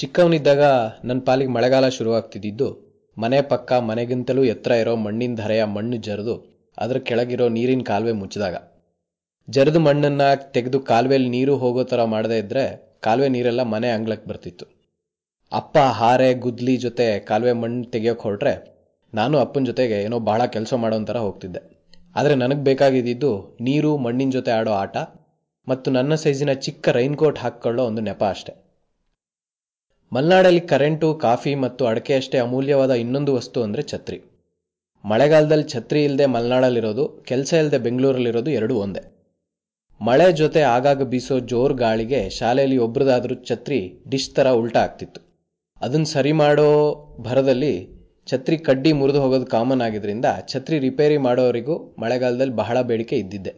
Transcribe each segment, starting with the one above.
ಚಿಕ್ಕವನಿದ್ದಾಗ ನನ್ನ ಪಾಲಿಗೆ ಮಳೆಗಾಲ ಶುರುವಾಗ್ತಿದ್ದಿದ್ದು, ಮನೆ ಪಕ್ಕ ಮನೆಗಿಂತಲೂ ಎತ್ತರ ಇರೋ ಮಣ್ಣಿನ ಧರೆಯ ಮಣ್ಣು ಜರಿದು, ಅದರ ಕೆಳಗಿರೋ ನೀರಿನ ಕಾಲುವೆ ಮುಚ್ಚಿದಾಗ. ಜರಿದು ಮಣ್ಣನ್ನು ತೆಗೆದು ಕಾಲುವೆಯಲ್ಲಿ ನೀರು ಹೋಗೋ ಥರ ಮಾಡದೇ ಇದ್ದರೆ ಕಾಲುವೆ ನೀರೆಲ್ಲ ಮನೆ ಅಂಗ್ಳಕ್ಕೆ ಬರ್ತಿತ್ತು. ಅಪ್ಪ, ಹಾರೆ, ಗುದ್ಲಿ ಜೊತೆ ಕಾಲುವೆ ಮಣ್ಣು ತೆಗಿಯೋಕೆ ಹೊರಟ್ರೆ ನಾನು ಅಪ್ಪನ ಜೊತೆಗೆ ಏನೋ ಬಹಳ ಕೆಲಸ ಮಾಡೋ ಥರ ಹೋಗ್ತಿದ್ದೆ. ಆದರೆ ನನಗೆ ಬೇಕಾಗಿದ್ದಿದ್ದು ನೀರು, ಮಣ್ಣಿನ ಜೊತೆ ಆಡೋ ಆಟ ಮತ್ತು ನನ್ನ ಸೈಜಿನ ಚಿಕ್ಕ ರೈನ್ ಕೋಟ್ ಹಾಕ್ಕೊಳ್ಳೋ ಒಂದು ನೆಪ ಅಷ್ಟೆ. ಮಲೆನಾಡಲ್ಲಿ ಕರೆಂಟು, ಕಾಫಿ ಮತ್ತು ಅಡಕೆ ಅಷ್ಟೇ ಅಮೂಲ್ಯವಾದ ಇನ್ನೊಂದು ವಸ್ತು ಅಂದರೆ ಛತ್ರಿ. ಮಳೆಗಾಲದಲ್ಲಿ ಛತ್ರಿ ಇಲ್ಲದೆ ಮಲೆನಾಡಲ್ಲಿರೋದು, ಕೆಲಸ ಇಲ್ಲದೆ ಬೆಂಗಳೂರಲ್ಲಿರೋದು ಎರಡೂ ಒಂದೇ. ಮಳೆ ಜೊತೆ ಆಗಾಗ ಬೀಸೋ ಜೋರು ಗಾಳಿಗೆ ಶಾಲೆಯಲ್ಲಿ ಒಬ್ರದಾದರೂ ಛತ್ರಿ ಡಿಶ್ ಥರ ಉಲ್ಟಾ ಆಗ್ತಿತ್ತು. ಅದನ್ನು ಸರಿ ಮಾಡೋ ಭರದಲ್ಲಿ ಛತ್ರಿ ಕಡ್ಡಿ ಮುರಿದು ಹೋಗೋದು ಕಾಮನ್ ಆಗಿದ್ದರಿಂದ ಛತ್ರಿ ರಿಪೇರಿ ಮಾಡೋರಿಗೂ ಮಳೆಗಾಲದಲ್ಲಿ ಬಹಳ ಬೇಡಿಕೆ ಇದ್ದಿದ್ದೆ.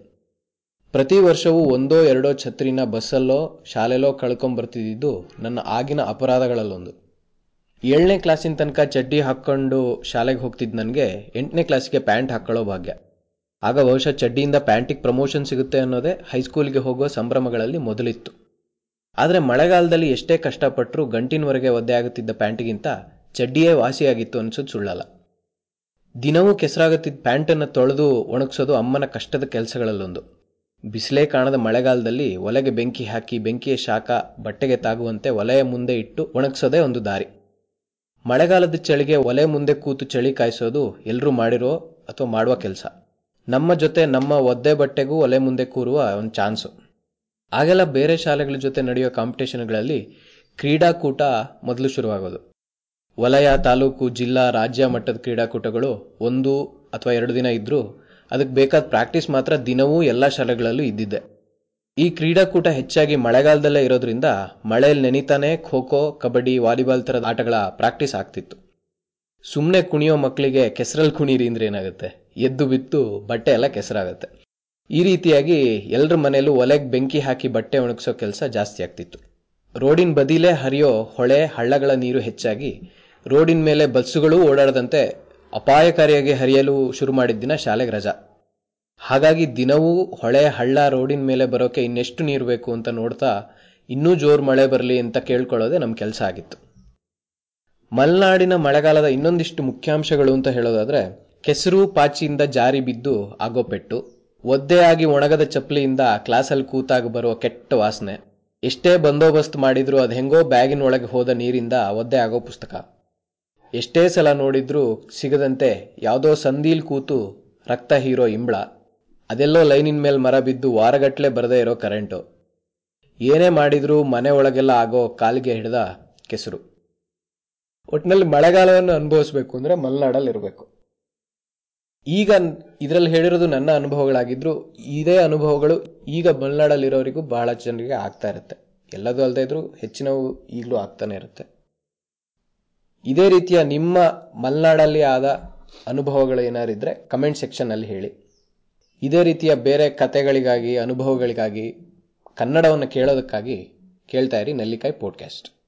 ಪ್ರತಿ ವರ್ಷವೂ ಒಂದೋ ಎರಡೋ ಛತ್ರಿನ ಬಸ್ಸಲ್ಲೋ ಶಾಲೆಲೋ ಕಳ್ಕೊಂಬರ್ತಿದ್ದಿದ್ದು ನನ್ನ ಆಗಿನ ಅಪರಾಧಗಳಲ್ಲೊಂದು. ಏಳನೇ ಕ್ಲಾಸಿನ ತನಕ ಚಡ್ಡಿ ಹಾಕ್ಕೊಂಡು ಶಾಲೆಗೆ ಹೋಗ್ತಿದ್ದ ನನಗೆ ಎಂಟನೇ ಕ್ಲಾಸಿಗೆ ಪ್ಯಾಂಟ್ ಹಾಕ್ಕೊಳ್ಳೋ ಭಾಗ್ಯ. ಆಗ ಬಹುಶಃ ಚಡ್ಡಿಯಿಂದ ಪ್ಯಾಂಟಿಗೆ ಪ್ರಮೋಷನ್ ಸಿಗುತ್ತೆ ಅನ್ನೋದೇ ಹೈಸ್ಕೂಲಿಗೆ ಹೋಗೋ ಸಂಭ್ರಮಗಳಲ್ಲಿ ಮೊದಲಿತ್ತು. ಆದರೆ ಮಳೆಗಾಲದಲ್ಲಿ ಎಷ್ಟೇ ಕಷ್ಟಪಟ್ಟರೂ ಗಂಟಿನವರೆಗೆ ಒದ್ದೆ ಆಗುತ್ತಿದ್ದ ಪ್ಯಾಂಟಿಗಿಂತ ಚಡ್ಡಿಯೇ ವಾಸಿಯಾಗಿತ್ತು ಅನ್ಸೋದು ಸುಳ್ಳಲ್ಲ. ದಿನವೂ ಕೆಸರಾಗುತ್ತಿದ್ದ ಪ್ಯಾಂಟನ್ನು ತೊಳೆದು ಒಣಗಿಸೋದು ಅಮ್ಮನ ಕಷ್ಟದ ಕೆಲಸಗಳಲ್ಲೊಂದು. ಬಿಸಿಲೇ ಕಾಣದ ಮಳೆಗಾಲದಲ್ಲಿ ಒಲೆಗೆ ಬೆಂಕಿ ಹಾಕಿ ಬೆಂಕಿಯ ಶಾಖ ಬಟ್ಟೆಗೆ ತಾಗುವಂತೆ ಒಲೆಯ ಮುಂದೆ ಇಟ್ಟು ಒಣಗಿಸೋದೇ ಒಂದು ದಾರಿ. ಮಳೆಗಾಲದ ಚಳಿಗೆ ಒಲೆ ಮುಂದೆ ಕೂತು ಚಳಿ ಕಾಯಿಸೋದು ಎಲ್ಲರೂ ಮಾಡಿರೋ ಅಥವಾ ಮಾಡುವ ಕೆಲಸ. ನಮ್ಮ ಜೊತೆ ನಮ್ಮ ಒದ್ದೆ ಬಟ್ಟೆಗೂ ಒಲೆ ಮುಂದೆ ಕೂರುವ ಒಂದು ಚಾನ್ಸು. ಆಗೆಲ್ಲ ಬೇರೆ ಶಾಲೆಗಳ ಜೊತೆ ನಡೆಯೋ ಕಾಂಪಿಟೇಷನ್ಗಳಲ್ಲಿ ಕ್ರೀಡಾಕೂಟ ಮೊದಲು ಶುರುವಾಗೋದು. ವಲಯ, ತಾಲೂಕು, ಜಿಲ್ಲಾ, ರಾಜ್ಯ ಮಟ್ಟದ ಕ್ರೀಡಾಕೂಟಗಳು ಒಂದು ಅಥವಾ ಎರಡು ದಿನ ಇದ್ರೂ ಅದಕ್ಕೆ ಬೇಕಾದ ಪ್ರಾಕ್ಟೀಸ್ ಮಾತ್ರ ದಿನವೂ ಎಲ್ಲ ಶಾಲೆಗಳಲ್ಲೂ ಇದ್ದಿದ್ದೆ. ಈ ಕ್ರೀಡಾಕೂಟ ಹೆಚ್ಚಾಗಿ ಮಳೆಗಾಲದಲ್ಲೇ ಇರೋದ್ರಿಂದ ಮಳೆಯಲ್ಲಿ ನೆನಿತಾನೆ ಖೋ ಖೋ, ಕಬಡ್ಡಿ, ವಾಲಿಬಾಲ್ ಥರದ ಆಟಗಳ ಪ್ರಾಕ್ಟೀಸ್ ಆಗ್ತಿತ್ತು. ಸುಮ್ಮನೆ ಕುಣಿಯೋ ಮಕ್ಕಳಿಗೆ ಕೆಸರಲ್ಲಿ ಕುಣೀರಿ ಅಂದ್ರೆ ಏನಾಗುತ್ತೆ? ಎದ್ದು ಬಿತ್ತು, ಬಟ್ಟೆ ಎಲ್ಲ ಕೆಸರಾಗುತ್ತೆ. ಈ ರೀತಿಯಾಗಿ ಎಲ್ಲರ ಮನೆಯಲ್ಲೂ ಒಲೆಗೆ ಬೆಂಕಿ ಹಾಕಿ ಬಟ್ಟೆ ಒಣಗಿಸೋ ಕೆಲಸ ಜಾಸ್ತಿ ಆಗ್ತಿತ್ತು. ರೋಡಿನ ಬದಿಲೇ ಹರಿಯೋ ಹೊಳೆ, ಹಳ್ಳಗಳ ನೀರು ಹೆಚ್ಚಾಗಿ ರೋಡಿನ ಮೇಲೆ ಬಸ್ಸುಗಳು ಓಡಾಡದಂತೆ ಅಪಾಯಕಾರಿಯಾಗಿ ಹರಿಯಲು ಶುರು ಮಾಡಿದ ದಿನ ಶಾಲೆಗೆ ರಜಾ. ಹಾಗಾಗಿ ದಿನವೂ ಹೊಳೆ ಹಳ್ಳ ರೋಡಿನ ಮೇಲೆ ಬರೋಕೆ ಇನ್ನೆಷ್ಟು ನೀರು ಬೇಕು ಅಂತ ನೋಡ್ತಾ ಇನ್ನೂ ಜೋರು ಮಳೆ ಬರಲಿ ಅಂತ ಕೇಳ್ಕೊಳ್ಳೋದೆ ನಮ್ಮ ಕೆಲಸ ಆಗಿತ್ತು. ಮಲೆನಾಡಿನ ಮಳೆಗಾಲದ ಇನ್ನೊಂದಿಷ್ಟು ಮುಖ್ಯಾಂಶಗಳು ಅಂತ ಹೇಳೋದಾದ್ರೆ, ಕೆಸರು ಪಾಚಿಯಿಂದ ಜಾರಿ ಬಿದ್ದು ಆಗೋ ಪೆಟ್ಟು ಒದ್ದೆಯಾಗಿ ಒಣಗದ ಚಪ್ಪಲಿಯಿಂದ ಕ್ಲಾಸಲ್ಲಿ ಕೂತಾಗ ಬರುವ ಕೆಟ್ಟ ವಾಸನೆ, ಎಷ್ಟೇ ಬಂದೋಬಸ್ತ್ ಮಾಡಿದ್ರು ಅದು ಹೆಂಗೋ ಬ್ಯಾಗಿನ ಒಳಗೆ ಹೋದ ನೀರಿಂದ ಒದ್ದೆ ಆಗೋ ಪುಸ್ತಕ. ಎಷ್ಟೇ ಸಲ ನೋಡಿದ್ರೂ ಸಿಗದಂತೆ ಯಾವುದೋ ಸಂದೀಲ್ ಕೂತು ರಕ್ತ ಹೀರೋ ಇಂಬ್ಳ. ಅದೆಲ್ಲೋ ಲೈನಿನ ಮೇಲೆ ಮರ ಬಿದ್ದು ವಾರಗಟ್ಟಲೆ ಬರದೇ ಇರೋ ಕರೆಂಟು. ಏನೇ ಮಾಡಿದ್ರೂ ಮನೆ ಒಳಗೆಲ್ಲ ಆಗೋ ಕಾಲಿಗೆ ಹಿಡಿದ ಕೆಸರು. ಒಟ್ಟಿನಲ್ಲಿ ಮಳೆಗಾಲವನ್ನು ಅನುಭವಿಸ್ಬೇಕು ಅಂದ್ರೆ ಮಲೆನಾಡಲ್ಲಿ ಇರಬೇಕು ಈಗ ಇದರಲ್ಲಿ ಹೇಳಿರೋದು ನನ್ನ ಅನುಭವಗಳಾಗಿದ್ರು, ಇದೇ ಅನುಭವಗಳು ಈಗ ಮಲೆನಾಡಲ್ಲಿರೋರಿಗೂ ಬಹಳ ಜನರಿಗೆ ಆಗ್ತಾ ಇರುತ್ತೆ. ಎಲ್ಲದೂ ಅಲ್ಲದೆ ಇದ್ರೂ ಹೆಚ್ಚಿನವು ಈಗಲೂ ಆಗ್ತಾನೆ ಇರುತ್ತೆ. ಇದೇ ರೀತಿಯ ನಿಮ್ಮ ಮಲೆನಾಡಲ್ಲಿ ಆದ ಅನುಭವಗಳು ಏನಾರಿದ್ರೆ ಕಮೆಂಟ್ ಸೆಕ್ಷನ್ನಲ್ಲಿ ಹೇಳಿ. ಇದೇ ರೀತಿಯ ಬೇರೆ ಕತೆಗಳಿಗಾಗಿ, ಅನುಭವಗಳಿಗಾಗಿ ಕನ್ನಡವನ್ನು ಕೇಳೋದಕ್ಕಾಗಿ ಕೇಳ್ತಾ ಇರಿ ನೆಲ್ಲಿಕಾಯಿ ಪಾಡ್ಕಾಸ್ಟ್